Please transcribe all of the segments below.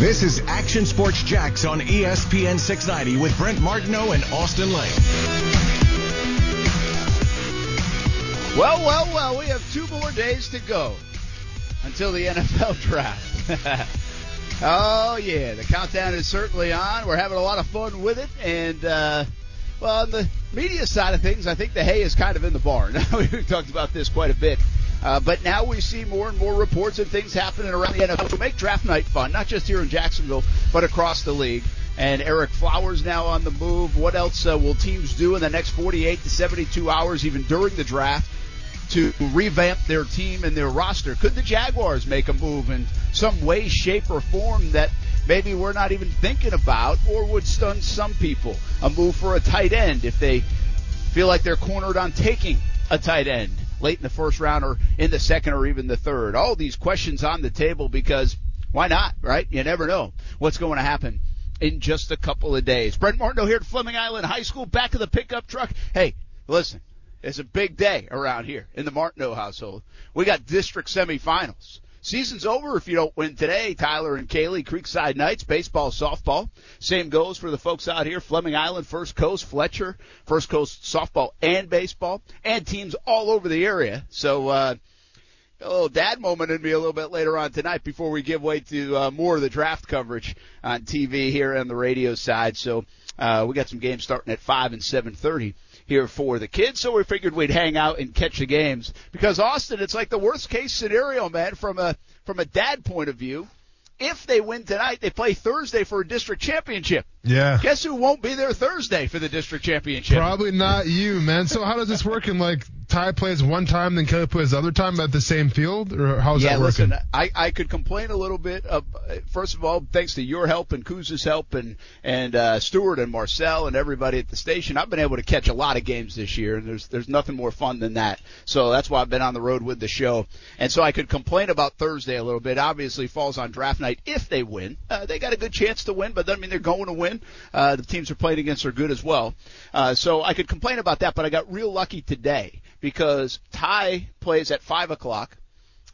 This is Action Sports Jax on ESPN 690 with Brent Martineau and Austin Lane. Well, well, well, we have two more days to go until the NFL draft. oh, yeah, the countdown is certainly on. We're having a lot of fun with it. And, uh, well, on the media side of things, I think the hay is kind of in the barn. We've talked about this quite a bit. Uh, but now we see more and more reports of things happening around the NFL to make draft night fun, not just here in Jacksonville, but across the league. And Eric Flowers now on the move. What else uh, will teams do in the next 48 to 72 hours, even during the draft, to revamp their team and their roster? Could the Jaguars make a move in some way, shape, or form that maybe we're not even thinking about, or would stun some people? A move for a tight end if they feel like they're cornered on taking a tight end late in the first round or in the second or even the third. All these questions on the table because why not, right? You never know what's going to happen in just a couple of days. Brent Martineau here at Fleming Island High School, back of the pickup truck. Hey, listen, it's a big day around here in the Martineau household. We got district semifinals. Season's over if you don't win today. Tyler and Kaylee, Creekside Knights, baseball, softball. Same goes for the folks out here. Fleming Island, First Coast, Fletcher, First Coast softball and baseball, and teams all over the area. So, uh, a little dad moment in me a little bit later on tonight before we give way to uh, more of the draft coverage on TV here on the radio side. So, uh, we got some games starting at 5 and 7.30 here for the kids. So we figured we'd hang out and catch the games because Austin, it's like the worst case scenario, man, from a from a dad point of view. If they win tonight, they play Thursday for a district championship. Yeah. Guess who won't be there Thursday for the district championship? Probably not you, man. So how does this work in like Ty plays one time, then Kelly plays the other time at the same field, or how's yeah, that working? listen, I, I could complain a little bit. Of, first of all, thanks to your help and Kuz's help and and uh, Stewart and Marcel and everybody at the station, I've been able to catch a lot of games this year, and there's there's nothing more fun than that. So that's why I've been on the road with the show, and so I could complain about Thursday a little bit. Obviously, falls on draft night if they win. Uh, they got a good chance to win, but doesn't mean they're going to win. Uh, the teams are playing against are good as well. Uh, so I could complain about that, but I got real lucky today because Ty plays at five o'clock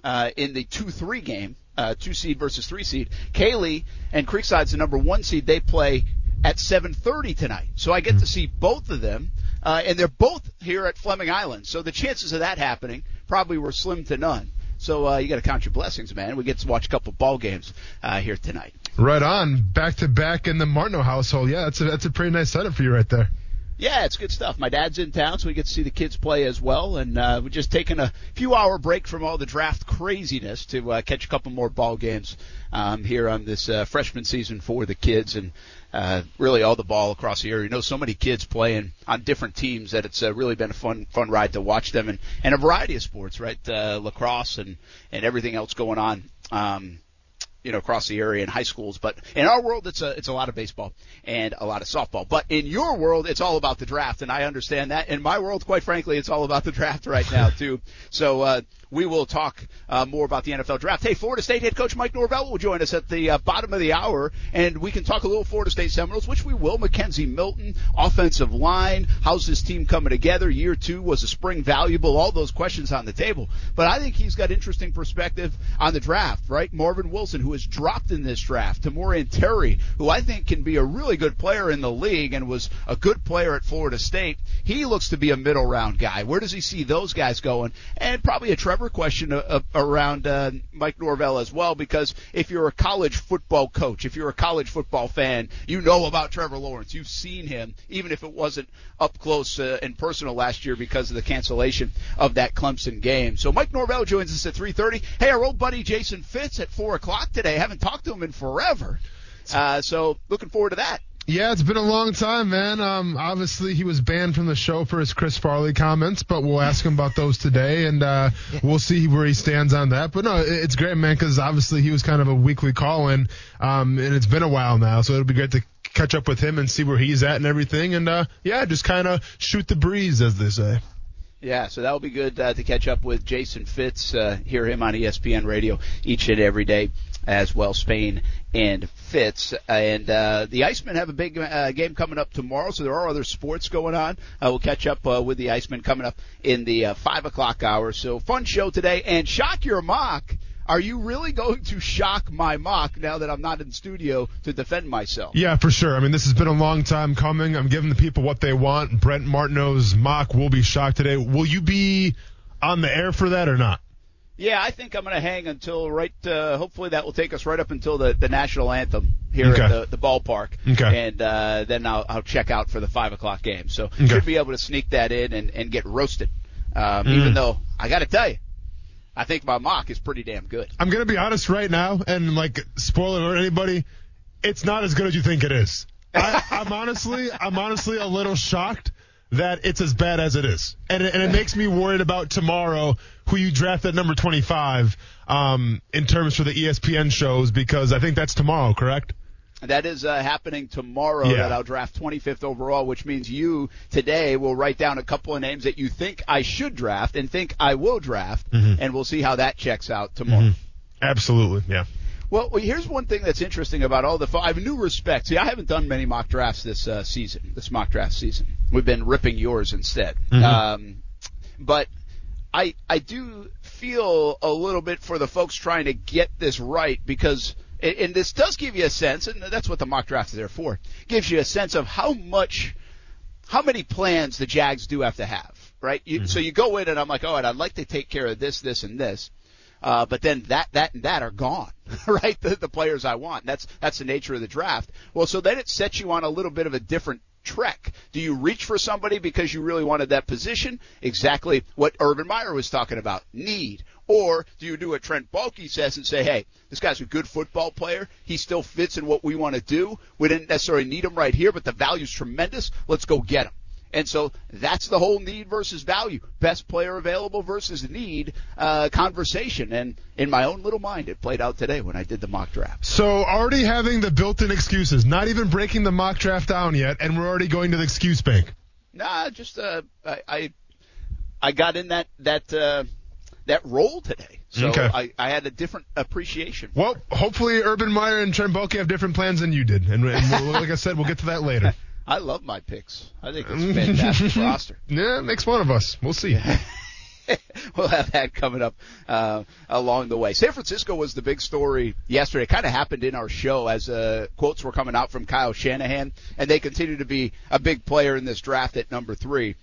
uh, in the two-three game, uh, two seed versus three seed. Kaylee and Creekside's the number one seed. They play at 7:30 tonight, so I get to see both of them, uh, and they're both here at Fleming Island. So the chances of that happening probably were slim to none. So uh, you got to count your blessings, man. We get to watch a couple ball games uh, here tonight. Right on, back to back in the Martineau household. Yeah, that's a that's a pretty nice setup for you right there. Yeah, it's good stuff. My dad's in town, so we get to see the kids play as well. And uh, we're just taking a few hour break from all the draft craziness to uh, catch a couple more ball games um, here on this uh, freshman season for the kids and uh, really all the ball across the area. You know, so many kids playing on different teams that it's uh, really been a fun fun ride to watch them and, and a variety of sports, right? Uh, lacrosse and and everything else going on. Um, you know, across the area in high schools. But in our world, it's a, it's a lot of baseball and a lot of softball. But in your world, it's all about the draft. And I understand that. In my world, quite frankly, it's all about the draft right now, too. So, uh, we will talk uh, more about the NFL draft. Hey, Florida State head coach Mike Norvell will join us at the uh, bottom of the hour, and we can talk a little Florida State Seminoles, which we will. McKenzie Milton, offensive line, how's this team coming together? Year two was a spring valuable? All those questions on the table, but I think he's got interesting perspective on the draft. Right, Marvin Wilson, who has dropped in this draft, Tamorrion Terry, who I think can be a really good player in the league and was a good player at Florida State. He looks to be a middle round guy. Where does he see those guys going? And probably a Trevor question uh, around uh, Mike Norvell as well, because if you're a college football coach, if you're a college football fan, you know about Trevor Lawrence. You've seen him, even if it wasn't up close uh, and personal last year because of the cancellation of that Clemson game. So Mike Norvell joins us at 3:30. Hey, our old buddy Jason Fitz at four o'clock today. I haven't talked to him in forever, uh, so looking forward to that. Yeah, it's been a long time, man. Um, obviously he was banned from the show for his Chris Farley comments, but we'll ask him about those today, and uh, we'll see where he stands on that. But no, it's great, man, because obviously he was kind of a weekly call-in, um, and it's been a while now, so it'll be great to catch up with him and see where he's at and everything, and uh, yeah, just kind of shoot the breeze, as they say. Yeah, so that'll be good uh, to catch up with Jason Fitz. Uh, hear him on ESPN Radio each and every day as well. Spain and Fitz. And uh, the Icemen have a big uh, game coming up tomorrow, so there are other sports going on. Uh, we'll catch up uh, with the Icemen coming up in the uh, 5 o'clock hour. So fun show today. And Shock Your Mock Are you really going to shock my mock now that I'm not in studio to defend myself? Yeah, for sure. I mean, this has been a long time coming. I'm giving the people what they want. Brent Martineau's mock will be shocked today. Will you be on the air for that or not? Yeah, I think I'm going to hang until right. Uh, hopefully, that will take us right up until the, the national anthem here Okay. at the, the ballpark. Okay. And uh, then I'll, I'll check out for the five o'clock game. So Okay. should be able to sneak that in and, and get roasted. Um, Mm. Even though I got to tell you, I think my mock is pretty damn good. I'm gonna be honest right now, and like spoiler alert, anybody, it's not as good as you think it is. I, I'm honestly, I'm honestly a little shocked that it's as bad as it is, and it, and it makes me worried about tomorrow who you draft at number 25 um, in terms for the ESPN shows because I think that's tomorrow, correct? That is uh, happening tomorrow. Yeah. That I'll draft 25th overall, which means you today will write down a couple of names that you think I should draft and think I will draft, Mm-hmm. and we'll see how that checks out tomorrow. Absolutely, yeah. Well, here's one thing that's interesting about all the. I have new respect. See, I haven't done many mock drafts this uh, season, this mock draft season. We've been ripping yours instead. Um, but I I do feel a little bit for the folks trying to get this right because. And this does give you a sense, and that's what the mock draft is there for. Gives you a sense of how much, how many plans the Jags do have to have, right? You, So you go in and I'm like, oh, and I'd like to take care of this, this, and this. Uh, but then that, that, and that are gone, right? The, the players I want. That's, that's the nature of the draft. Well, so then it sets you on a little bit of a different trek. Do you reach for somebody because you really wanted that position? Exactly what Urban Meyer was talking about. Need. Or do you do what Trent Baalke says and say, hey, this guy's a good football player. He still fits in what we want to do. We didn't necessarily need him right here, but the value's tremendous. Let's go get him. And so that's the whole need versus value, best player available versus need uh, conversation. And in my own little mind, it played out today when I did the mock draft. So already having the built-in excuses, not even breaking the mock draft down yet, and we're already going to the excuse bank. Nah, just uh, I, I I got in that that uh, that role today, so Okay. I, I had a different appreciation. Well, hopefully Urban Meyer and Trent have different plans than you did, and, and we'll, like I said, we'll get to that later. I love my picks. I think it's a fantastic roster. Yeah, it makes one of us. We'll see. we'll have that coming up uh, along the way. San Francisco was the big story yesterday. It kind of happened in our show as uh, quotes were coming out from Kyle Shanahan, and they continue to be a big player in this draft at number three.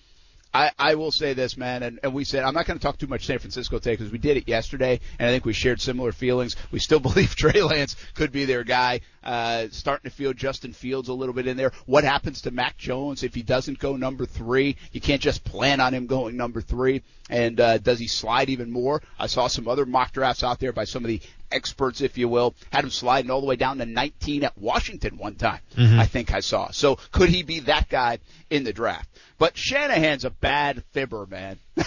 I, I will say this, man, and, and we said I'm not going to talk too much San Francisco today because we did it yesterday, and I think we shared similar feelings. We still believe Trey Lance could be their guy. Uh, starting to feel Justin Fields a little bit in there. What happens to Mac Jones if he doesn't go number three? You can't just plan on him going number three. And uh, does he slide even more? I saw some other mock drafts out there by some of the experts, if you will, had him sliding all the way down to 19 at Washington one time. I think I saw. So could he be that guy in the draft? But Shanahan's a bad fibber, man.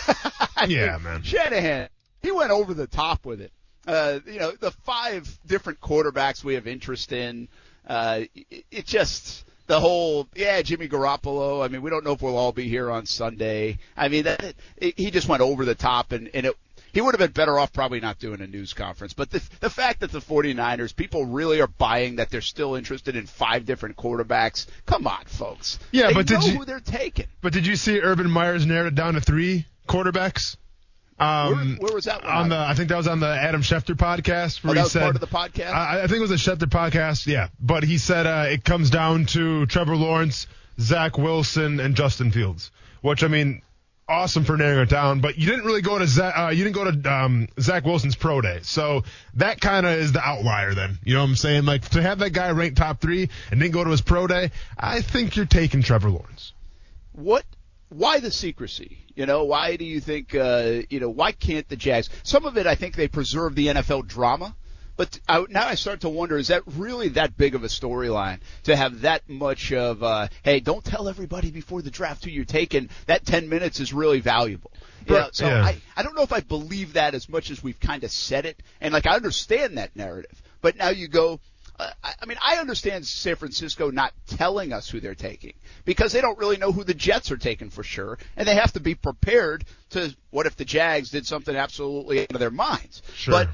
Yeah, man. Shanahan, he went over the top with it. Uh, you know, the five different quarterbacks we have interest in, uh, it, it just, the whole, yeah, Jimmy Garoppolo. I mean, we don't know if we'll all be here on Sunday. I mean, that, it, he just went over the top and, and it, he would have been better off probably not doing a news conference. But the, the fact that the 49ers, people really are buying that they're still interested in five different quarterbacks. Come on, folks. Yeah, they but did you- who they're taking. But did you see Urban Meyer's narrowed it down to three quarterbacks? Um, Where- where was that one on on? the? I think that was on the Adam Schefter podcast. Where Oh, that he was said, part of the podcast? I, I think it was a Schefter podcast. Yeah, but he said uh, it comes down to Trevor Lawrence, Zach Wilson, and Justin Fields. Which I mean, awesome for narrowing it down. But you didn't really go to Zach. Uh, you didn't go to um, Zach Wilson's pro day, so that kind of is the outlier. Then you know what I'm saying? Like to have that guy ranked top three and didn't go to his pro day, I think you're taking Trevor Lawrence. what why the secrecy you know why do you think uh you know why can't the jags some of it i think they preserve the nfl drama but I, now I start to wonder: Is that really that big of a storyline to have that much of? Uh, hey, don't tell everybody before the draft who you're taking. That ten minutes is really valuable. You know, so yeah. I, I don't know if I believe that as much as we've kind of said it, and like I understand that narrative. But now you go, uh, I I mean, I understand San Francisco not telling us who they're taking because they don't really know who the Jets are taking for sure, and they have to be prepared to what if the Jags did something absolutely out of their minds. Sure. But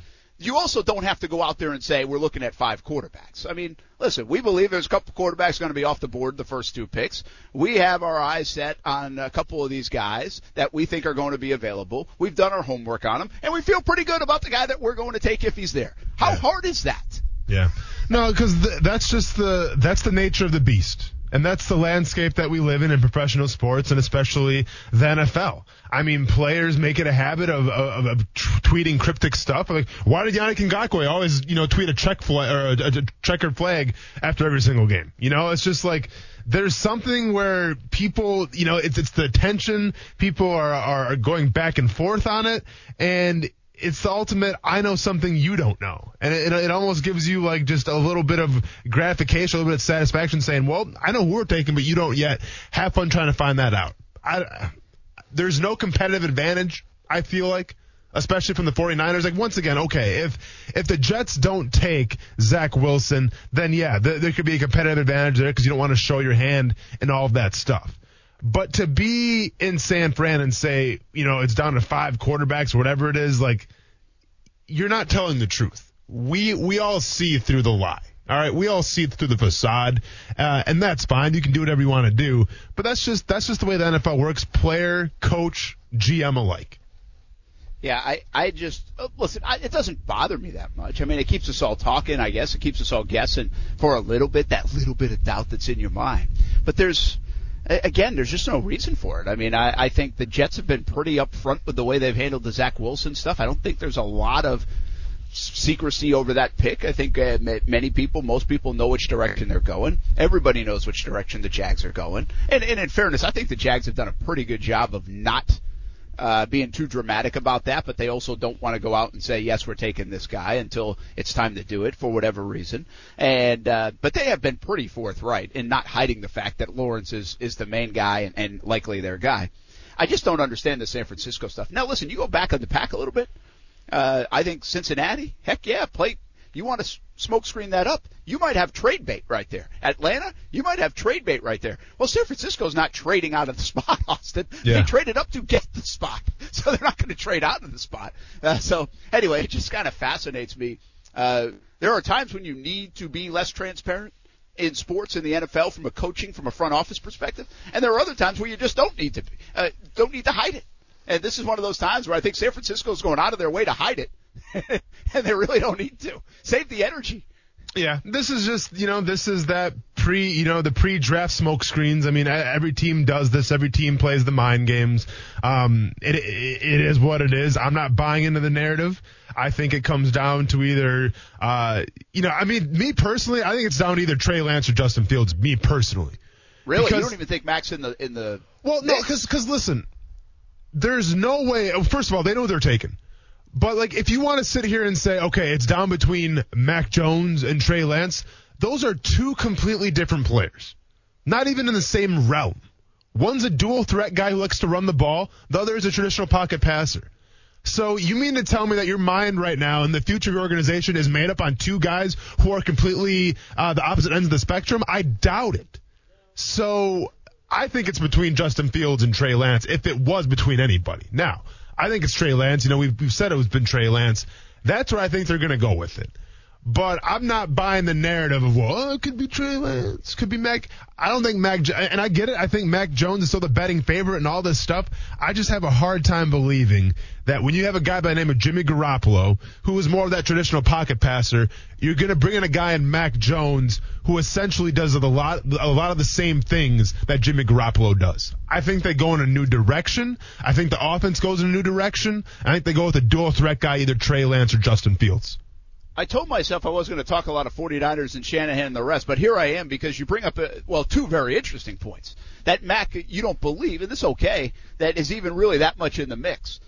you also don't have to go out there and say we're looking at five quarterbacks. I mean, listen, we believe there's a couple quarterbacks going to be off the board the first two picks. We have our eyes set on a couple of these guys that we think are going to be available. We've done our homework on them, and we feel pretty good about the guy that we're going to take if he's there. How yeah. hard is that? Yeah. No, because th- that's just the that's the nature of the beast. And that's the landscape that we live in in professional sports and especially the NFL. I mean, players make it a habit of, of, of tweeting cryptic stuff. Like, why did Yannick Ngakoue always, you know, tweet a check flag or a, a checkered flag after every single game? You know, it's just like, there's something where people, you know, it's, it's the tension. People are, are going back and forth on it. And it's the ultimate I know something you don't know. And it, it, almost gives you like just a little bit of gratification, a little bit of satisfaction saying, well, I know who we're taking, but you don't yet. Have fun trying to find that out. I, there's no competitive advantage, I feel like, especially from the 49ers. Like once again, okay, if, if the Jets don't take Zach Wilson, then yeah, th- there could be a competitive advantage there because you don't want to show your hand and all of that stuff. But to be in San Fran and say, you know, it's down to five quarterbacks whatever it is, like you're not telling the truth. We we all see through the lie. All right, we all see through the facade, uh, and that's fine. You can do whatever you want to do, but that's just that's just the way the NFL works. Player, coach, GM alike. Yeah, I, I just uh, listen. I, it doesn't bother me that much. I mean, it keeps us all talking. I guess it keeps us all guessing for a little bit. That little bit of doubt that's in your mind. But there's again, there's just no reason for it. I mean, I, I think the Jets have been pretty upfront with the way they've handled the Zach Wilson stuff. I don't think there's a lot of secrecy over that pick. I think uh, many people, most people know which direction they're going. Everybody knows which direction the Jags are going. And, and in fairness, I think the Jags have done a pretty good job of not uh, being too dramatic about that, but they also don't want to go out and say, yes, we're taking this guy until it's time to do it for whatever reason. And, uh, but they have been pretty forthright in not hiding the fact that Lawrence is, is the main guy and, and likely their guy. I just don't understand the San Francisco stuff. Now listen, you go back on the pack a little bit. Uh, I think Cincinnati, heck yeah, play you want to smoke screen that up, you might have trade bait right there. Atlanta, you might have trade bait right there. Well, San Francisco's not trading out of the spot, Austin. Yeah. They traded up to get the spot, so they're not going to trade out of the spot. Uh, so anyway, it just kind of fascinates me. Uh, there are times when you need to be less transparent in sports in the NFL from a coaching, from a front office perspective, and there are other times where you just don't need to, uh, don't need to hide it. And this is one of those times where I think San Francisco is going out of their way to hide it and they really don't need to. Save the energy. Yeah, this is just, you know, this is that pre, you know, the pre-draft smoke screens. I mean, every team does this. Every team plays the mind games. Um, it, it, it is what it is. I'm not buying into the narrative. I think it comes down to either, uh, you know, I mean, me personally, I think it's down to either Trey Lance or Justin Fields. Me personally. Really? Because, you don't even think Max in the in the? Well, no, because because listen, there's no way. First of all, they know they're taken. But like, if you want to sit here and say, okay, it's down between Mac Jones and Trey Lance, those are two completely different players. Not even in the same realm. One's a dual threat guy who likes to run the ball. The other is a traditional pocket passer. So you mean to tell me that your mind right now and the future of your organization is made up on two guys who are completely uh, the opposite ends of the spectrum? I doubt it. So I think it's between Justin Fields and Trey Lance if it was between anybody. Now, I think it's Trey Lance. You know, we've, we've said it was been Trey Lance. That's where I think they're going to go with it. But I'm not buying the narrative of, well, it could be Trey Lance, could be Mac. I don't think Mac, and I get it. I think Mac Jones is still the betting favorite and all this stuff. I just have a hard time believing that when you have a guy by the name of Jimmy Garoppolo, who is more of that traditional pocket passer, you're going to bring in a guy in Mac Jones who essentially does a lot, a lot of the same things that Jimmy Garoppolo does. I think they go in a new direction. I think the offense goes in a new direction. I think they go with a dual threat guy, either Trey Lance or Justin Fields. I told myself I was going to talk a lot of 49ers and Shanahan and the rest, but here I am because you bring up, a, well, two very interesting points. That Mac, you don't believe, and it's okay, that is even really that much in the mix.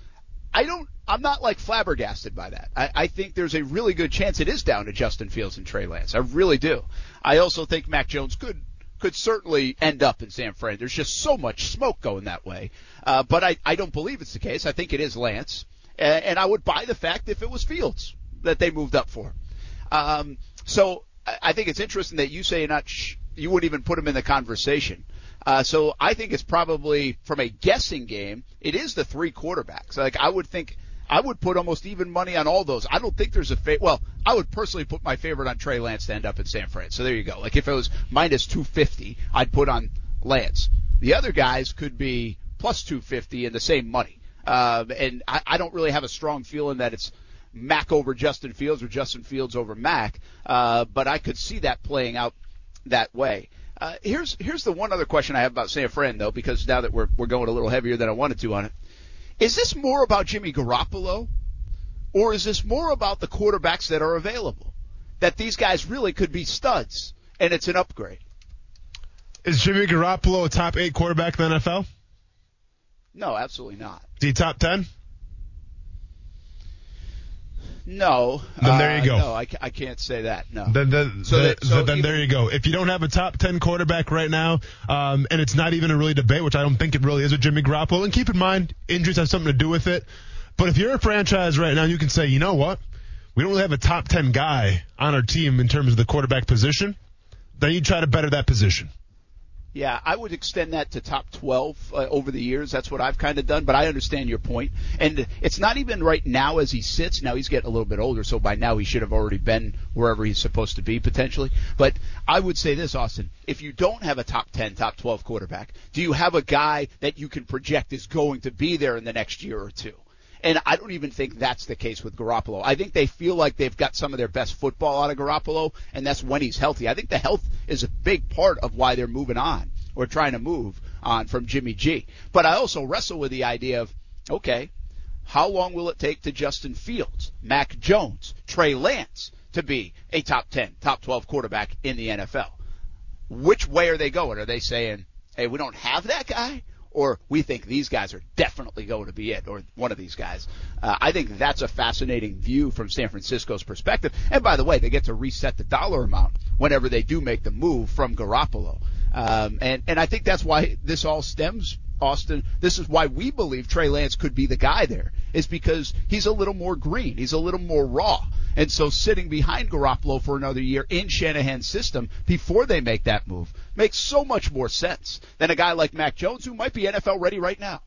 I don't, I'm not like flabbergasted by that. I, I think there's a really good chance it is down to Justin Fields and Trey Lance. I really do. I also think Mac Jones could, could certainly end up in San Fran. There's just so much smoke going that way. Uh, but I, I don't believe it's the case. I think it is Lance. And, and I would buy the fact if it was Fields that they moved up for. Um, so I think it's interesting that you say not sh- you wouldn't even put him in the conversation. Uh, so I think it's probably from a guessing game, it is the three quarterbacks. Like I would think, I would put almost even money on all those. I don't think there's a fa- well, I would personally put my favorite on Trey Lance to end up in San Fran. So there you go. Like if it was minus 250, I'd put on Lance. The other guys could be plus 250 and the same money. Uh, and I, I don't really have a strong feeling that it's Mac over Justin Fields or Justin Fields over Mac. Uh, but I could see that playing out that way. Uh, here's here's the one other question I have about San Fran though, because now that we're we're going a little heavier than I wanted to on it, is this more about Jimmy Garoppolo, or is this more about the quarterbacks that are available? That these guys really could be studs, and it's an upgrade. Is Jimmy Garoppolo a top eight quarterback in the NFL? No, absolutely not. Is he top ten? No. Then there you uh, go. No, I, I can't say that. No. Then, then, So then, that- so then even- there you go. If you don't have a top 10 quarterback right now, um, and it's not even a really debate, which I don't think it really is with Jimmy Garoppolo, and keep in mind, injuries have something to do with it. But if you're a franchise right now, you can say, you know what? We don't really have a top 10 guy on our team in terms of the quarterback position. Then you try to better that position. Yeah, I would extend that to top 12 uh, over the years. That's what I've kind of done, but I understand your point. And it's not even right now as he sits. Now he's getting a little bit older, so by now he should have already been wherever he's supposed to be potentially. But I would say this, Austin, if you don't have a top 10, top 12 quarterback, do you have a guy that you can project is going to be there in the next year or two? And I don't even think that's the case with Garoppolo. I think they feel like they've got some of their best football out of Garoppolo, and that's when he's healthy. I think the health is a big part of why they're moving on or trying to move on from Jimmy G. But I also wrestle with the idea of, okay, how long will it take to Justin Fields, Mac Jones, Trey Lance to be a top 10, top 12 quarterback in the NFL? Which way are they going? Are they saying, hey, we don't have that guy? Or we think these guys are definitely going to be it, or one of these guys. Uh, I think that's a fascinating view from San Francisco's perspective. And by the way, they get to reset the dollar amount whenever they do make the move from Garoppolo. Um, and, and I think that's why this all stems, Austin. This is why we believe Trey Lance could be the guy there, is because he's a little more green. He's a little more raw. And so sitting behind Garoppolo for another year in Shanahan's system before they make that move makes so much more sense than a guy like Mac Jones who might be NFL ready right now.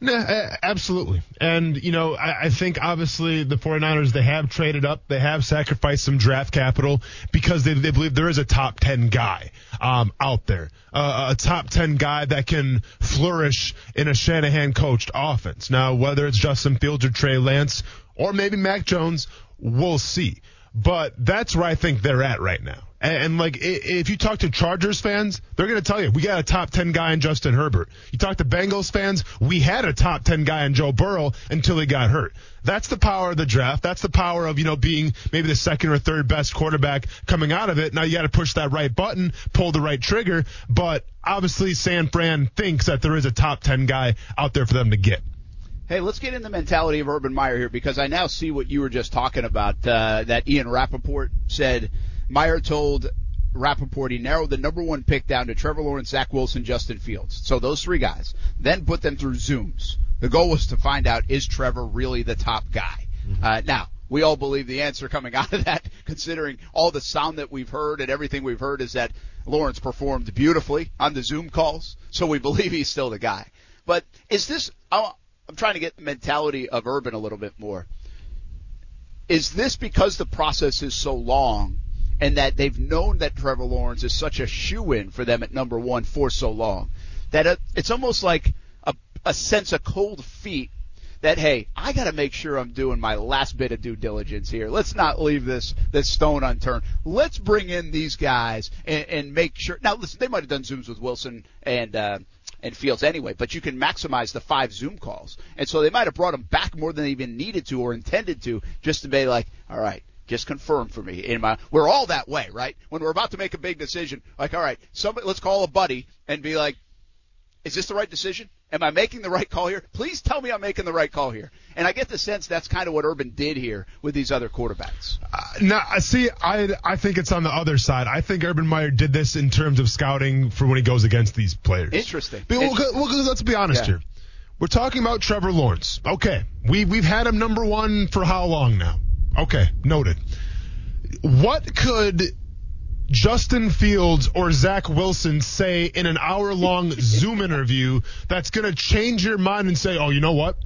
Yeah, absolutely. And, you know, I, I think obviously the 49ers, they have traded up. They have sacrificed some draft capital because they, they believe there is a top 10 guy um, out there. Uh, a top 10 guy that can flourish in a Shanahan coached offense. Now, whether it's Justin Fields or Trey Lance or maybe Mac Jones, we'll see. But that's where I think they're at right now. And, and like, if you talk to Chargers fans, they're going to tell you, we got a top 10 guy in Justin Herbert. You talk to Bengals fans, we had a top 10 guy in Joe Burrow until he got hurt. That's the power of the draft. That's the power of, you know, being maybe the second or third best quarterback coming out of it. Now you got to push that right button, pull the right trigger. But obviously San Fran thinks that there is a top 10 guy out there for them to get. Hey, let's get in the mentality of Urban Meyer here because I now see what you were just talking about. Uh, that Ian Rapoport said Meyer told Rapoport he narrowed the number one pick down to Trevor Lawrence, Zach Wilson, Justin Fields. So those three guys. Then put them through Zooms. The goal was to find out is Trevor really the top guy? Uh, now, we all believe the answer coming out of that, considering all the sound that we've heard and everything we've heard, is that Lawrence performed beautifully on the Zoom calls. So we believe he's still the guy. But is this? I'm trying to get the mentality of Urban a little bit more. Is this because the process is so long and that they've known that Trevor Lawrence is such a shoe in for them at number one for so long that it's almost like a, a sense of cold feet that hey, I got to make sure I'm doing my last bit of due diligence here. Let's not leave this this stone unturned. Let's bring in these guys and, and make sure. Now, listen, they might have done zooms with Wilson and uh, and Fields anyway, but you can maximize the five Zoom calls, and so they might have brought them back more than they even needed to or intended to, just to be like, all right. Just confirm for me. In my, we're all that way, right? When we're about to make a big decision, like, all right, somebody, let's call a buddy and be like, is this the right decision? Am I making the right call here? Please tell me I'm making the right call here. And I get the sense that's kind of what Urban did here with these other quarterbacks. Uh, now, I see. I I think it's on the other side. I think Urban Meyer did this in terms of scouting for when he goes against these players. Interesting. But, well, well, let's be honest Yeah. here. We're talking about Trevor Lawrence. Okay, we we've had him number one for how long now? Okay, noted. What could Justin Fields or Zach Wilson say in an hour long Zoom interview that's going to change your mind and say, oh, you know what?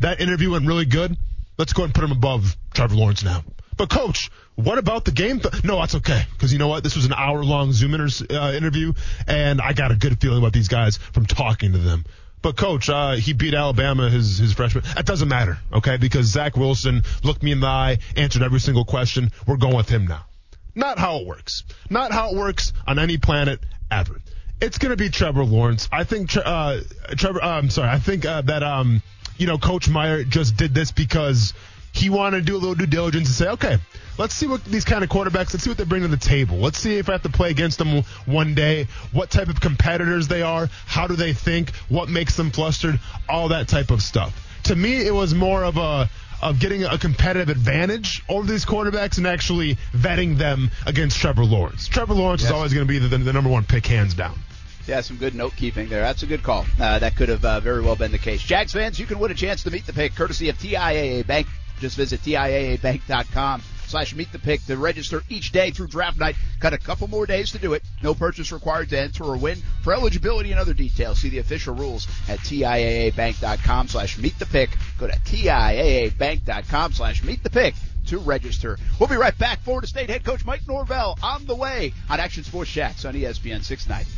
That interview went really good. Let's go ahead and put him above Trevor Lawrence now. But coach, what about the game? Th- no, that's okay because you know what? This was an hour-long Zoom inter- uh, interview, and I got a good feeling about these guys from talking to them. But coach, uh, he beat Alabama his his freshman. That doesn't matter, okay? Because Zach Wilson looked me in the eye, answered every single question. We're going with him now. Not how it works. Not how it works on any planet ever. It's going to be Trevor Lawrence. I think uh, Trevor. Uh, I'm sorry. I think uh, that um, you know, Coach Meyer just did this because he wanted to do a little due diligence and say, okay, let's see what these kind of quarterbacks, let's see what they bring to the table. Let's see if I have to play against them one day, what type of competitors they are, how do they think, what makes them flustered, all that type of stuff. To me, it was more of a of getting a competitive advantage over these quarterbacks and actually vetting them against Trevor Lawrence. Trevor Lawrence yes. is always going to be the, the, number one pick, hands down. Yeah, some good note keeping there. That's a good call. Uh, that could have uh, very well been the case. Jags fans, you can win a chance to meet the pick courtesy of TIAA Bank. Just visit TIAABank.com slash meet the pick to register each day through draft night. Got a couple more days to do it. No purchase required to enter or win. For eligibility and other details, see the official rules at TIAABank.com slash meet the pick. Go to TIAABank.com slash meet the pick to register. We'll be right back. Florida State head coach Mike Norvell on the way on Action Sports Jax on ESPN 690.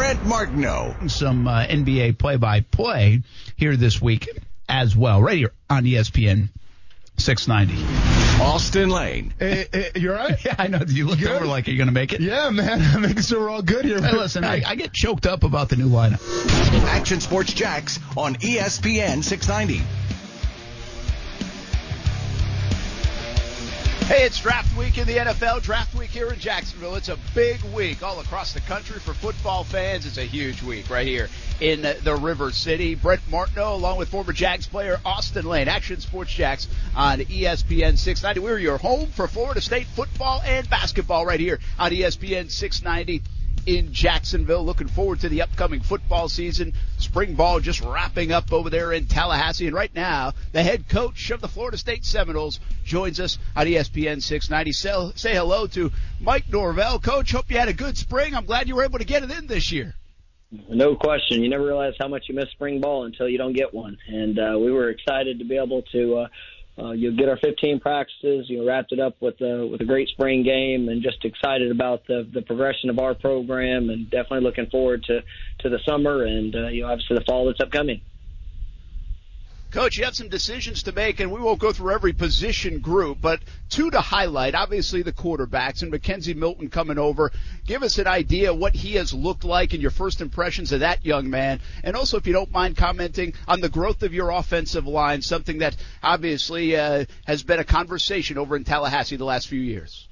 Brent Martineau. Some uh, NBA play-by-play here this week as well, right here on ESPN 690. Austin Lane. Hey, hey, you're right. yeah, I know. You looked over like you're going to make it. Yeah, man. I'm making sure we're all good here. Hey, listen, I, I, get choked up about the new lineup. Action Sports Jax on ESPN 690. Hey, it's draft week in the NFL, draft week here in Jacksonville. It's a big week all across the country for football fans. It's a huge week right here in the River City. Brent Martineau, along with former Jags player Austin Lane, Action Sports Jax on ESPN 690. We're your home for Florida State football and basketball right here on ESPN 690 in Jacksonville. Looking forward to the upcoming football season. Spring ball just wrapping up over there in Tallahassee. And right now, the head coach of the Florida State Seminoles joins us on ESPN 690. Say, hello to Mike Norvell. Coach, hope you had a good spring. I'm glad you were able to get it in this year. No question. You never realize how much you miss spring ball until you don't get one. And uh, we were excited to be able to uh, uh, you get our 15 practices. You know, wrapped it up with a with a great spring game, and just excited about the the progression of our program, and definitely looking forward to to the summer and uh, you know obviously the fall that's upcoming. Coach, you have some decisions to make, and we won't go through every position group, but two to highlight. Obviously, the quarterbacks and McKenzie Milton coming over. Give us an idea what he has looked like in your first impressions of that young man, and also, if you don't mind commenting on the growth of your offensive line, something that obviously uh, has been a conversation over in Tallahassee the last few years.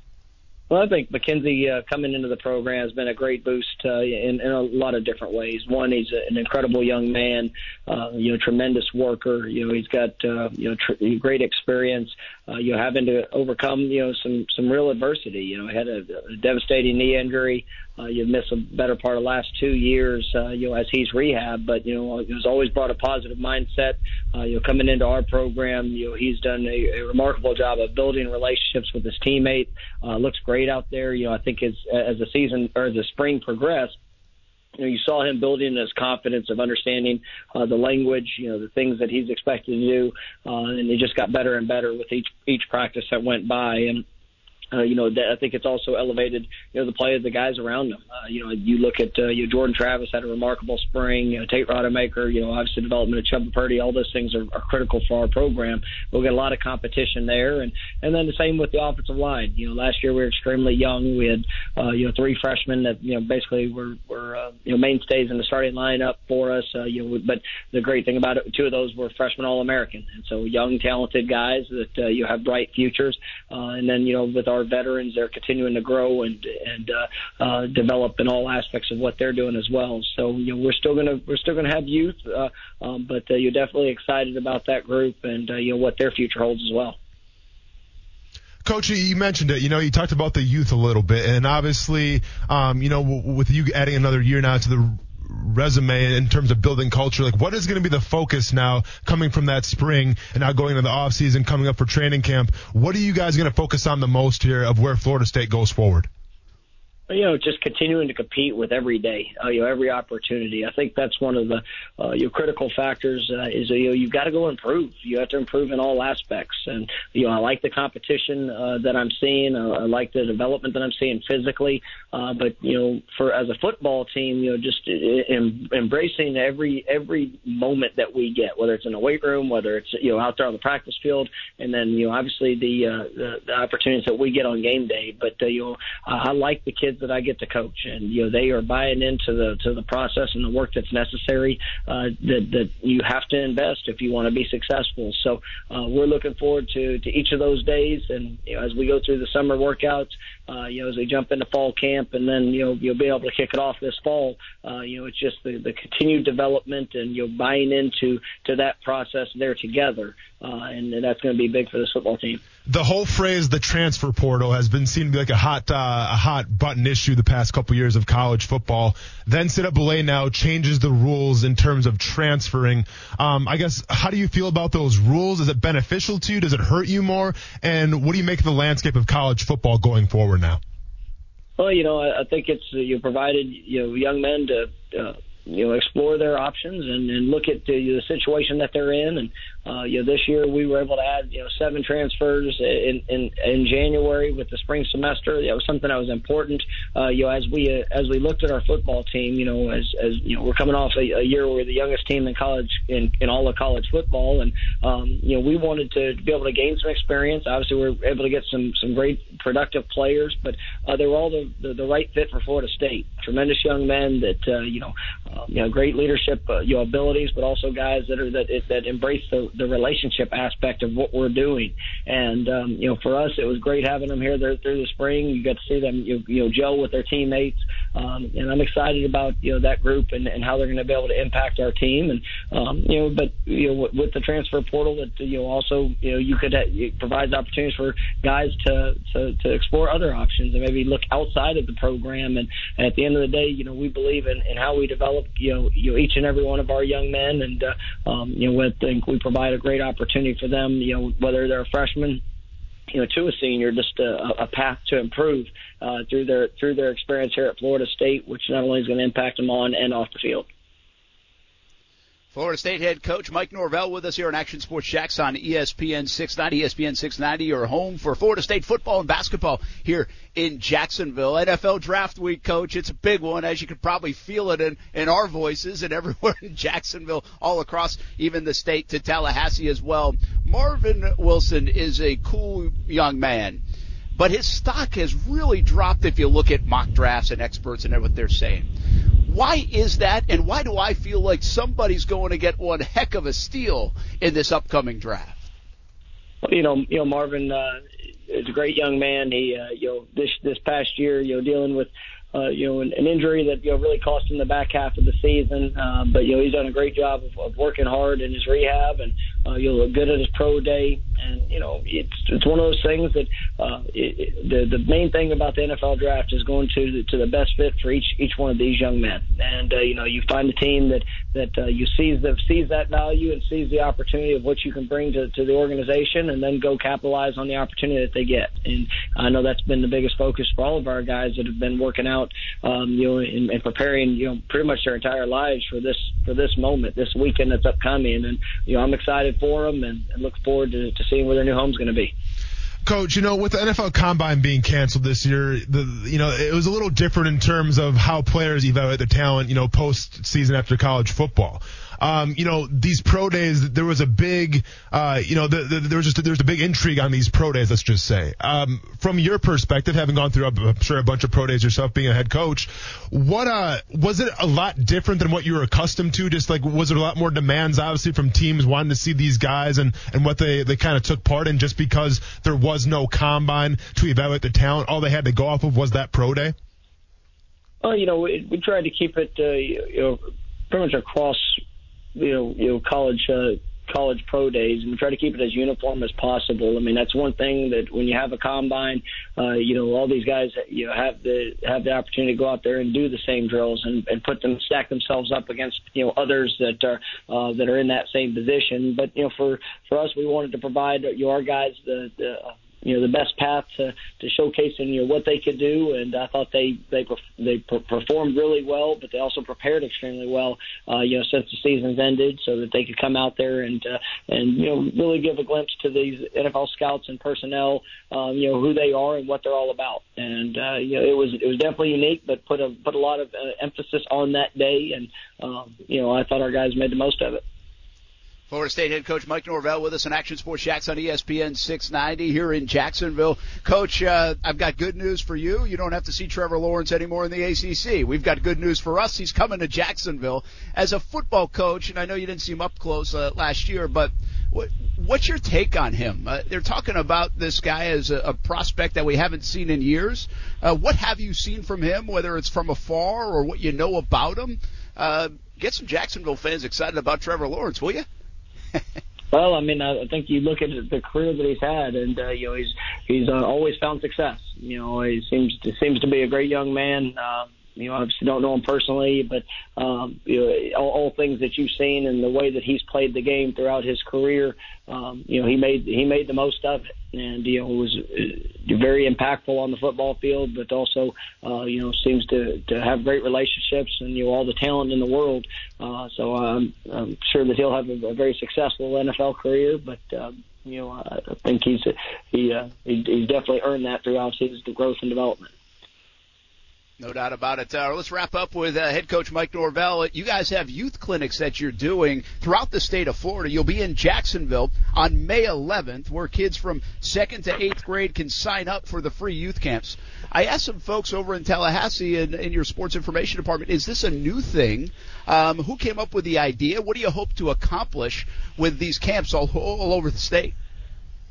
Well, I think McKenzie uh, coming into the program has been a great boost uh, in, in a lot of different ways. One, he's an incredible young man, uh, you know, tremendous worker. You know, he's got uh, you know tr- great experience. Uh, you know, having to overcome you know some some real adversity. You know, had a, a devastating knee injury. Uh, you've missed a better part of the last two years, uh, you know, as he's rehab. But you know, he's always brought a positive mindset. Uh, you know, coming into our program, you know, he's done a, a remarkable job of building relationships with his teammate. Uh, looks great out there. You know, I think as as the season or the spring progressed, you know, you saw him building his confidence of understanding uh, the language, you know, the things that he's expected to do, uh, and he just got better and better with each each practice that went by. And uh, you know, that I think it's also elevated, you know, the play of the guys around them. Uh, you know, you look at, uh, you know, Jordan Travis had a remarkable spring, you know, Tate Rodemaker, you know, obviously development of Chubba Purdy, all those things are, are critical for our program. We'll get a lot of competition there. And, and then the same with the offensive line. You know, last year we were extremely young. We had, uh, you know, three freshmen that, you know, basically were, were, uh, you know, mainstays in the starting lineup for us. Uh, you know, but the great thing about it, two of those were freshman All-American. And so young, talented guys that, uh, you have bright futures. Uh, and then, you know, with our our veterans. They're continuing to grow and and uh, uh, develop in all aspects of what they're doing as well. So you know we're still gonna we're still gonna have youth, uh, um, but uh, you're definitely excited about that group and uh, you know what their future holds as well. Coach, you mentioned it. You know, you talked about the youth a little bit, and obviously, um, you know, with you adding another year now to the resume in terms of building culture? Like, what is going to be the focus now coming from that spring and now going into the off season, coming up for training camp? What are you guys going to focus on the most here of where Florida State goes forward? You know, just continuing to compete with every day, uh, you know, every opportunity. I think that's one of the uh, your critical factors uh, is you know you've got to go improve. You have to improve in all aspects, and you know I like the competition uh, that I'm seeing. Uh, I like the development that I'm seeing physically, uh, but you know, for as a football team, you know, just em- embracing every every moment that we get, whether it's in a weight room, whether it's you know out there on the practice field, and then you know obviously the uh, the, the opportunities that we get on game day. But uh, you know, I like the kids that I get to coach, and you know they are buying into the to the process and the work that's necessary uh, that that you have to invest if you want to be successful. So uh, we're looking forward to to each of those days, and you know, as we go through the summer workouts, uh, you know as we jump into fall camp, and then you know you'll be able to kick it off this fall. Uh, you know it's just the, the continued development and you know buying into to that process there together, uh, and, and that's going to be big for this football team the whole phrase "the transfer portal" has been seen to be like a hot uh, a hot button issue the past couple years of college football. Then NCAA now changes the rules in terms of transferring. Um, I guess how do you feel about those rules? Is it beneficial to you? Does it hurt you more? And what do you make of the landscape of college football going forward now? Well, you know, I, think it's you provided you know young men to. Uh, you know, explore their options and, and look at the, the situation that they're in, and uh, you know, this year we were able to add you know seven transfers in in, in January with the spring semester. That was something that was important. Uh, you know, as we uh, as we looked at our football team, you know, as as you know, we're coming off a, a year where we're the youngest team in college in in all of college football, and um, you know, we wanted to be able to gain some experience. Obviously, we were able to get some some great productive players, but uh, they were all the, the the right fit for Florida State. Tremendous young men that uh, you know, uh, you know, great leadership uh, you know abilities, but also guys that are that that embrace the the relationship aspect of what we're doing. And um, you know, for us, it was great having them here through the spring. You got to see them, you, you know, gel with their teammates. Um, and I'm excited about you know that group and, and how they're going to be able to impact our team. And um, you know, but you know, with, with the transfer portal, that you know also you know you could it provides opportunities for guys to, to to explore other options and maybe look outside of the program. And, and at the end of the day, you know, we believe in, in how we develop you know you know each and every one of our young men, and uh, um, you know, I think we provide a great opportunity for them. You know, whether they're a freshman you know, to a senior, just a, a path to improve uh, through their through their experience here at Florida State, which not only is going to impact them on and off the field. Florida State head coach Mike Norvell with us here on Action Sports Jax on ESPN 690. ESPN 690, your home for Florida State football and basketball here in Jacksonville. NFL draft week, coach. It's a big one, as you could probably feel it in, in our voices and everywhere in Jacksonville, all across even the state to Tallahassee as well. Marvin Wilson is a cool young man but his stock has really dropped if you look at mock drafts and experts and what they're saying. Why is that, and why do I feel like somebody's going to get one heck of a steal in this upcoming draft? You know, you know, Marvin uh, is a great young man. He, uh, you know, this this past year, you know, dealing with uh, you know, an, an injury that you know really cost him the back half of the season. Uh, but you know, he's done a great job of, of working hard in his rehab, and uh, you know, look good at his pro day. And you know, it's it's one of those things that uh, it, it, the the main thing about the NFL draft is going to to the best fit for each each one of these young men. And uh, you know, you find a team that that uh, you sees the sees that value and sees the opportunity of what you can bring to to the organization, and then go capitalize on the opportunity that they get. And I know that's been the biggest focus for all of our guys that have been working out, um, you know, and, and preparing, you know, pretty much their entire lives for this for this moment, this weekend that's upcoming. And you know, I'm excited for them and, and look forward to, to seeing where their new home's going to be. Coach, you know, with the NFL Combine being canceled this year, the you know it was a little different in terms of how players evaluate their talent, you know, post season after college football um, you know, these pro days, there was a big, uh, you know, the, the, there was just there was a big intrigue on these pro days. Let's just say, um, from your perspective, having gone through, I'm sure a bunch of pro days yourself, being a head coach, what uh, was it a lot different than what you were accustomed to? Just like was there a lot more demands, obviously, from teams wanting to see these guys and and what they they kind of took part in, just because there was no combine to evaluate the talent, all they had to go off of was that pro day. Well, you know, we, we tried to keep it, uh, you know, pretty much across you know, you know, college uh, college pro days and try to keep it as uniform as possible. I mean, that's one thing that when you have a combine, uh, you know, all these guys, you know, have the have the opportunity to go out there and do the same drills and, and put them stack themselves up against you know others that are uh, that are in that same position. But you know, for for us, we wanted to provide you know, our guys the, the you know the best path to to showcasing you know what they could do, and I thought they they they performed really well, but they also prepared extremely well, uh, you know, since the season's ended, so that they could come out there and uh, and you know really give a glimpse to these NFL scouts and personnel, um, you know who they are and what they're all about, and uh, you know it was it was definitely unique, but put a put a lot of uh, emphasis on that day, and um, you know I thought our guys made the most of it. Florida State head coach Mike Norvell with us on Action Sports Jax on ESPN 690 here in Jacksonville. Coach, uh, I've got good news for you. You don't have to see Trevor Lawrence anymore in the ACC. We've got good news for us. He's coming to Jacksonville as a football coach, and I know you didn't see him up close uh, last year, but what, what's your take on him? Uh, they're talking about this guy as a, a prospect that we haven't seen in years. Uh, what have you seen from him, whether it's from afar or what you know about him? Uh, get some Jacksonville fans excited about Trevor Lawrence, will you? well, I mean, I think you look at the career that he's had, and uh, you know, he's he's uh, always found success. You know, he seems to, seems to be a great young man. Uh, you know, obviously don't know him personally, but um, you know, all, all things that you've seen and the way that he's played the game throughout his career, um, you know, he made he made the most of it, and you know, was uh, very impactful on the football field, but also, uh, you know, seems to to have great relationships and you know all the talent in the world. Uh, so I'm, I'm sure that he'll have a, a very successful NFL career, but. Uh, you know, I think he's he, uh, he he's definitely earned that throughout his growth and development. No doubt about it. Uh, let's wrap up with uh, head coach Mike Norvell. You guys have youth clinics that you're doing throughout the state of Florida. You'll be in Jacksonville on May 11th, where kids from second to eighth grade can sign up for the free youth camps. I asked some folks over in Tallahassee in, in your sports information department, is this a new thing? Um, who came up with the idea? What do you hope to accomplish with these camps all, all over the state?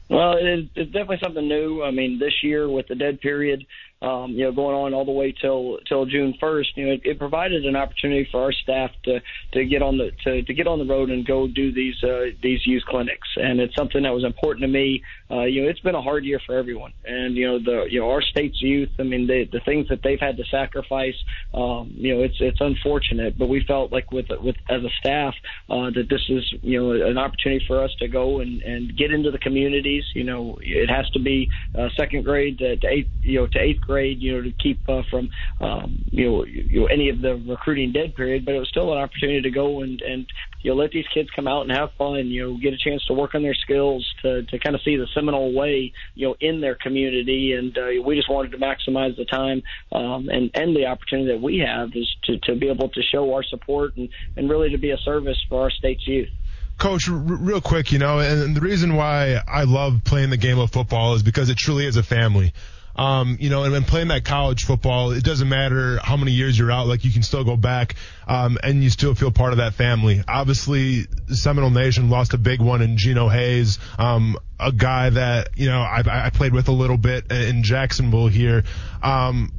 Well, it's definitely something new. I mean, this year with the dead period, um, you know, going on all the way till till June 1st. You know, it, it provided an opportunity for our staff to to get on the to, to get on the road and go do these uh, these youth clinics, and it's something that was important to me. Uh, you know, it's been a hard year for everyone, and you know the you know our state's youth. I mean, they, the things that they've had to sacrifice. Um, you know, it's it's unfortunate, but we felt like with with as a staff uh, that this is you know an opportunity for us to go and and get into the communities. You know, it has to be uh, second grade to, to eighth you know to eighth grade, you know, to keep uh, from um, you know you know any of the recruiting dead period. But it was still an opportunity to go and and you know let these kids come out and have fun. You know, get a chance to work on their skills to to kind of see the Seminole way, you know, in their community. And uh, we just wanted to maximize the time um, and and the opportunity that we have is to to be able to show our support and and really to be a service for our state's youth. Coach, r- real quick, you know, and the reason why I love playing the game of football is because it truly is a family. Um, you know, and when playing that college football, it doesn't matter how many years you're out, like you can still go back, um, and you still feel part of that family. Obviously, Seminole Nation lost a big one in Geno Hayes, um, a guy that, you know, I, I played with a little bit in Jacksonville here. Um,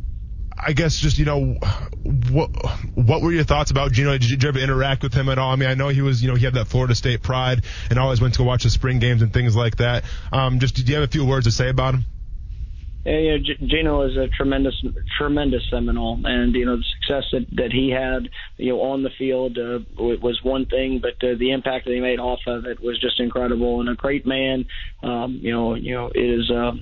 I guess just you know what what were your thoughts about Geno? Did you, did you, ever interact with him at all? I mean, I know he was you know he had that Florida State pride and always went to watch the spring games and things like that. Um, just did you have a few words to say about him? You know, Geno is a tremendous, tremendous Seminole, and you know the success that, that he had, you know, on the field uh, was one thing, but uh, the impact that he made off of it was just incredible. And a great man, um, you know, you know, is. Uh,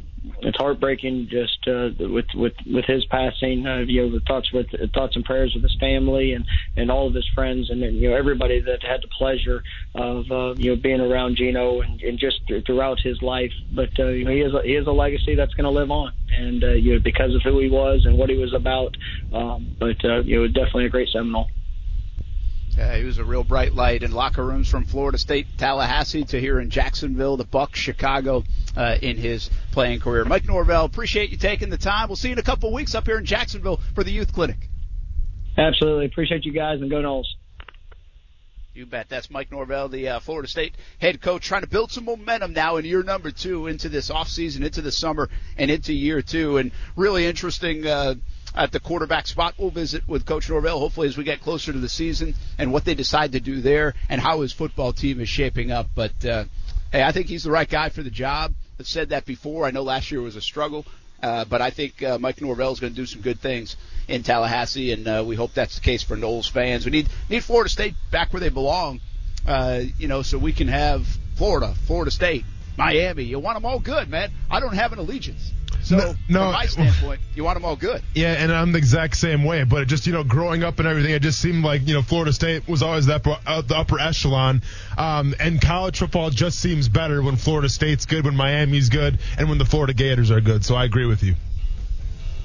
it's heartbreaking just uh, with with with his passing. Uh, you know, the thoughts with thoughts and prayers with his family and and all of his friends and you know everybody that had the pleasure of uh, you know being around Geno and, and just throughout his life. But uh, you know, he has a, he has a legacy that's going to live on, and uh, you know because of who he was and what he was about. Um, but uh, you know, definitely a great Seminole. Yeah, he was a real bright light in locker rooms from Florida State, Tallahassee to here in Jacksonville, the Bucks, Chicago, uh, in his playing career. Mike Norvell, appreciate you taking the time. We'll see you in a couple weeks up here in Jacksonville for the youth clinic. Absolutely, appreciate you guys, and go Noles. You bet. That's Mike Norvell, the uh, Florida State head coach, trying to build some momentum now in year number two into this offseason, into the summer, and into year two. And really interesting. Uh, at the quarterback spot. We'll visit with Coach Norvell hopefully as we get closer to the season and what they decide to do there and how his football team is shaping up. But uh, hey, I think he's the right guy for the job. I've said that before. I know last year was a struggle, uh, but I think uh, Mike Norvell is going to do some good things in Tallahassee, and uh, we hope that's the case for Noles fans. We need need Florida State back where they belong, uh, you know, so we can have Florida, Florida State Miami. You want them all good, man. I don't have an allegiance. So, No- no, from my standpoint, you want them all good. Yeah, and I'm the exact same way. But it just you know, growing up and everything, it just seemed like you know Florida State was always that uh, the upper echelon. Um, and college football just seems better when Florida State's good, when Miami's good, and when the Florida Gators are good. So I agree with you.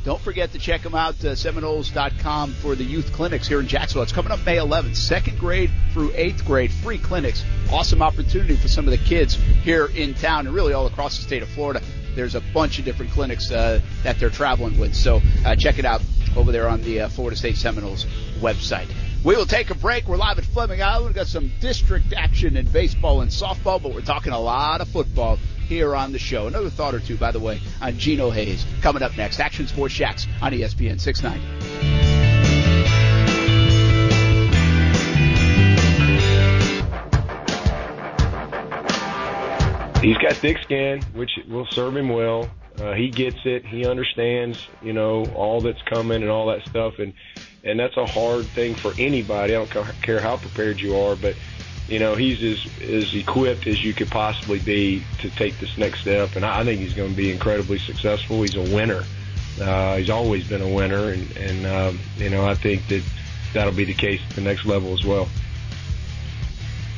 Don't forget to check them out, uh, Seminoles.com for the youth clinics here in Jacksonville. It's coming up May 11th, second grade through eighth grade, free clinics. Awesome opportunity for some of the kids here in town and really all across the state of Florida. There's a bunch of different clinics uh, that they're traveling with. So uh, check it out over there on the uh, Florida State Seminoles website. We will take a break. We're live at Fleming Island. We've got some district action in baseball and softball, but we're talking a lot of football here on the show. Another thought or two, by the way, on Geno Hayes coming up next. Action Sports Jax on ESPN 690. He's got thick skin, which will serve him well. Uh, he gets it. He understands, you know, all that's coming and all that stuff, and and that's a hard thing for anybody. I don't care how prepared you are, but you know, he's as as equipped as you could possibly be to take this next step, and I, think he's going to be incredibly successful. He's a winner. Uh, he's always been a winner, and and um, you know, I think that that'll be the case at the next level as well.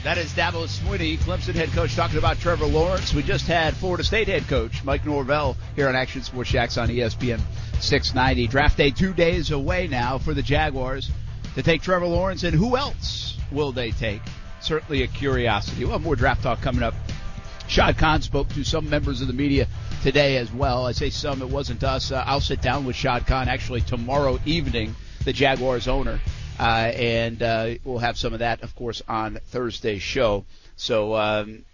That is Dabo Swinney, Clemson head coach, talking about Trevor Lawrence. We just had Florida State head coach Mike Norvell here on Action Sports Jax on ESPN 690. Draft day two days away now for the Jaguars to take Trevor Lawrence, and who else will they take? Certainly a curiosity. We'll more draft talk coming up. Shad Khan spoke to some members of the media today as well. I say some, it wasn't us. Uh, I'll sit down with Shad Khan actually tomorrow evening, the Jaguars owner, and uh, we'll have some of that, of course, on Thursday's show. So, um,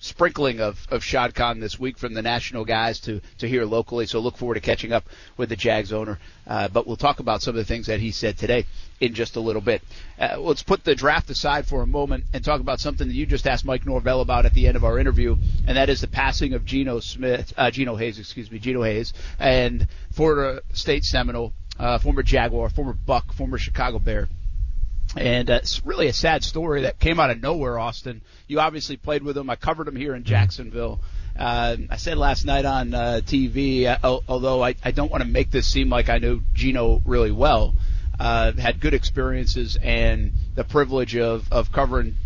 sprinkling of, of Shad this week from the national guys to, to here locally. So look forward to catching up with the Jags owner. Uh, but we'll talk about some of the things that he said today in just a little bit. Uh, let's put the draft aside for a moment and talk about something that you just asked Mike Norvell about at the end of our interview, and that is the passing of Geno Smith, uh, Geno Hayes, excuse me, Geno Hayes, and Florida State Seminole, uh, former Jaguar, former Buck, former Chicago Bear. And uh, it's really a sad story that came out of nowhere, Austin. You obviously played with him. I covered him here in Jacksonville. Uh, I said last night on uh, TV, uh, although I, I don't want to make this seem like I know Geno really well, uh, had good experiences and the privilege of, of covering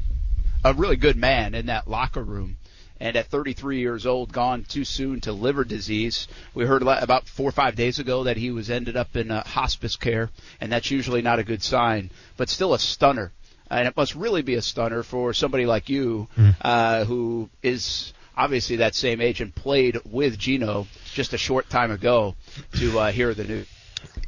a really good man in that locker room. And at 33 years old, gone too soon to liver disease. We heard about four or five days ago that he was ended up in uh, hospice care, and that's usually not a good sign, but still a stunner. And it must really be a stunner for somebody like you, uh, who is obviously that same age and played with Geno just a short time ago to uh, hear the news.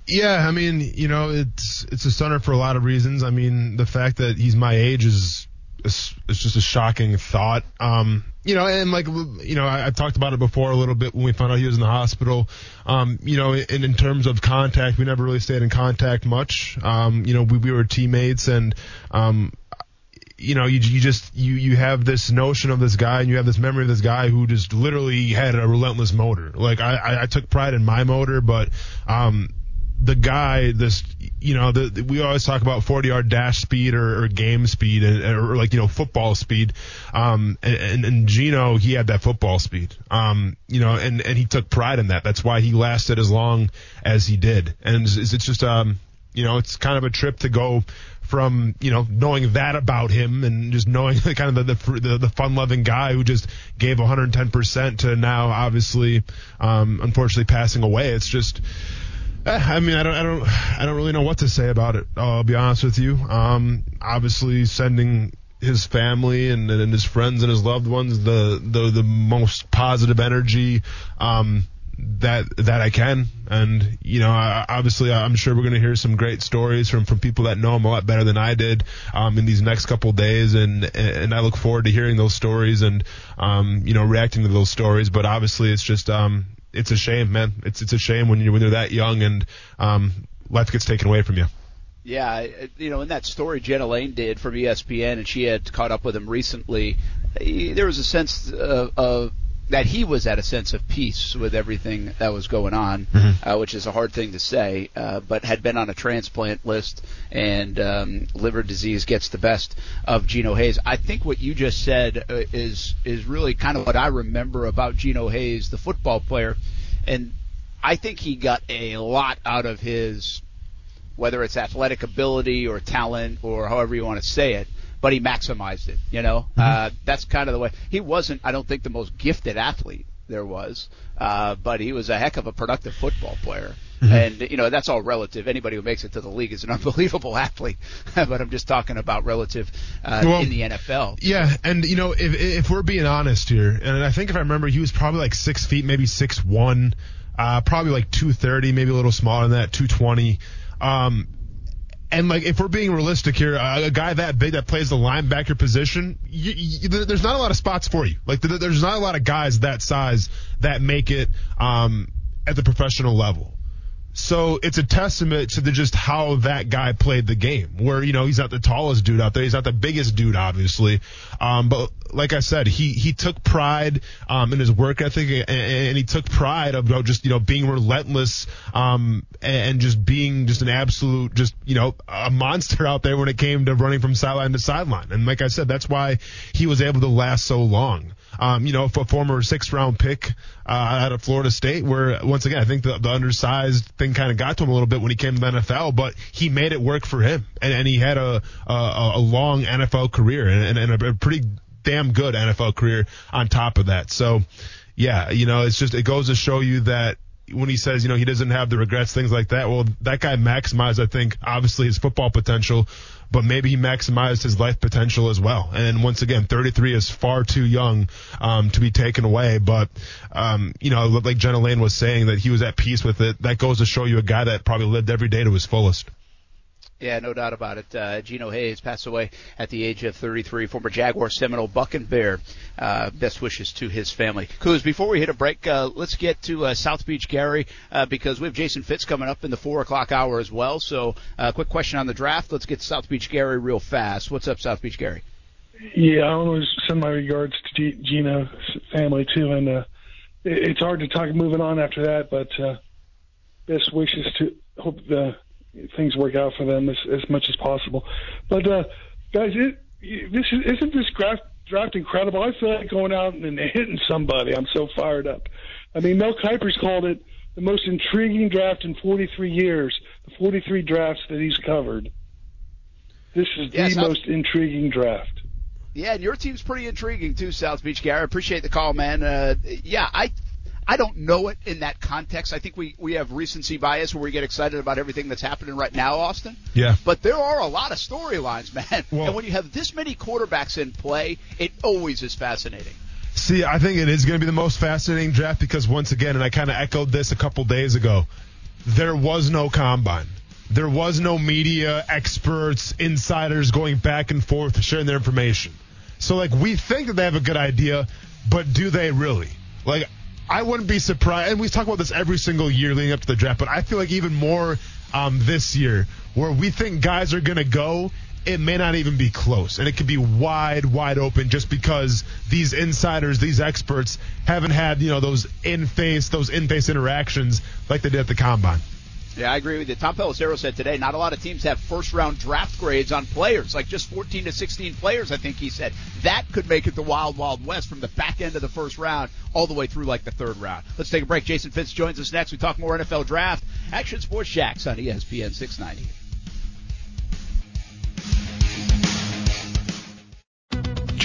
Yeah, I mean, you know, it's it's a stunner for a lot of reasons. I mean, the fact that he's my age is is, is just a shocking thought. Um, you know, and like you know, I, I talked about it before a little bit when we found out he was in the hospital. Um, you know, in, in terms of contact, we never really stayed in contact much. Um, you know, we we were teammates and um you know, you, you just you you have this notion of this guy, and you have this memory of this guy who just literally had a relentless motor. Like I, I, I took pride in my motor, but um, the guy, this you know, the, we always talk about 40 yard dash speed or, or game speed, and, or like you know football speed. Um, and, and Geno, he had that football speed. Um, you know, and and he took pride in that. That's why he lasted as long as he did. And it's, it's just um, you know, it's kind of a trip to go from you know knowing that about him and just knowing the kind of the the, the, the fun loving guy who just gave 110 percent to now obviously um, unfortunately passing away. It's just. Eh, I mean, I don't, I don't, I don't really know what to say about it. I'll be honest with you. Um, obviously, sending his family and, and his friends and his loved ones the the, the most positive energy um, that that I can. And you know, I, obviously, I'm sure we're going to hear some great stories from from people that know him a lot better than I did um, in these next couple days. And and I look forward to hearing those stories and um, you know reacting to those stories. But obviously, it's just um, it's a shame, man. It's it's a shame when you when you're that young and um, life gets taken away from you. Yeah, you know, in that story Jenna Laine did from ESPN, and she had caught up with him recently. There was a sense of, of that he was at a sense of peace with everything that was going on, Mm-hmm. uh, which is a hard thing to say, uh, but had been on a transplant list, and um, liver disease gets the best of Geno Hayes. I think what you just said uh, is is really kind of what I remember about Geno Hayes, the football player, and I think he got a lot out of his whether it's athletic ability or talent or however you want to say it, but he maximized it. You know, uh, that's kind of the way he wasn't. I don't think the most gifted athlete there was, uh, but he was a heck of a productive football player. And you know that's all relative. Anybody who makes it to the league is an unbelievable athlete, but I'm just talking about relative uh, Well, in the NFL. Yeah, and you know, if if we're being honest here, and I think if I remember, he was probably like six feet, maybe six one, uh, probably like two thirty, maybe a little smaller than that, two twenty. Um, and like if we're being realistic here, a, guy that big that plays the linebacker position, you, you, there's not a lot of spots for you. Like there's not a lot of guys that size that make it um, at the professional level. So it's a testament to the just how that guy played the game. Where you know he's not the tallest dude out there, he's not the biggest dude, obviously. Um, but like I said, he he took pride um, in his work ethic, and, and he took pride about just you know being relentless um, and, and just being just an absolute just you know a monster out there when it came to running from sideline to sideline. And like I said, that's why he was able to last so long. Um, you know, a former sixth round pick uh, out of Florida State, where once again I think the, the undersized thing kind of got to him a little bit when he came to the NFL, but he made it work for him, and, and he had a a, a long NFL career and, and, and a pretty damn good NFL career on top of that. So, yeah, you know, it's just it goes to show you that when he says, you know, he doesn't have the regrets, things like that. Well, that guy maximized, I think, obviously his football potential, but maybe he maximized his life potential as well. And once again, 33 is far too young um, to be taken away. But um, you know, like Jenna Laine was saying, that he was at peace with it. That goes to show you a guy that probably lived every day to his fullest. Yeah, no doubt about it. Uh, Geno Hayes passed away at the age of 33. Former Jaguar, Seminole, Buck and Bear. Uh, best wishes to his family. Kuz, before we hit a break, uh, let's get to uh, South Beach Gary uh, because we have Jason Fitz coming up in the four o'clock hour as well. So, uh, quick question on the draft. Let's get South Beach Gary real fast. What's up, South Beach Gary? Yeah, I want to send my regards to G- Gina's family too, and uh, it, it's hard to talk moving on after that. But best wishes to hope the things work out for them as, as much as possible. But uh, guys, it, this is, isn't this draft draft incredible? I feel like going out and hitting somebody. I'm so fired up. I mean, Mel Kiper's called it the most intriguing draft in 43 years. The 43 drafts that he's covered. This is Yes, the I've- most intriguing draft. Yeah, and your team's pretty intriguing too, South Beach Gary. Appreciate the call, man. Uh, yeah, I I don't know it in that context. I think we we have recency bias where we get excited about everything that's happening right now, Austin. Yeah. But there are a lot of storylines, man. Well- and when you have this many quarterbacks in play, it always is fascinating. See, I think it is going to be the most fascinating draft because once again, and I kind of echoed this a couple days ago, there was no combine. There was no media, experts, insiders going back and forth sharing their information. So, like, we think that they have a good idea, but do they really? Like, I wouldn't be surprised, and we talk about this every single year leading up to the draft, but I feel like even more um, this year, where we think guys are going to go, it may not even be close, and it could be wide, wide open just because these insiders, these experts, haven't had you know those in-face, those in-face interactions like they did at the combine. Yeah, I agree with you. Tom Pelissero said today, not a lot of teams have first round draft grades on players, like just 14 to 16 players, I think he said. That could make it the wild, wild west from the back end of the first round all the way through like the third round. Let's take a break. Jason Fitz joins us next. We talk more NFL draft. Action Sports Jax on ESPN 690.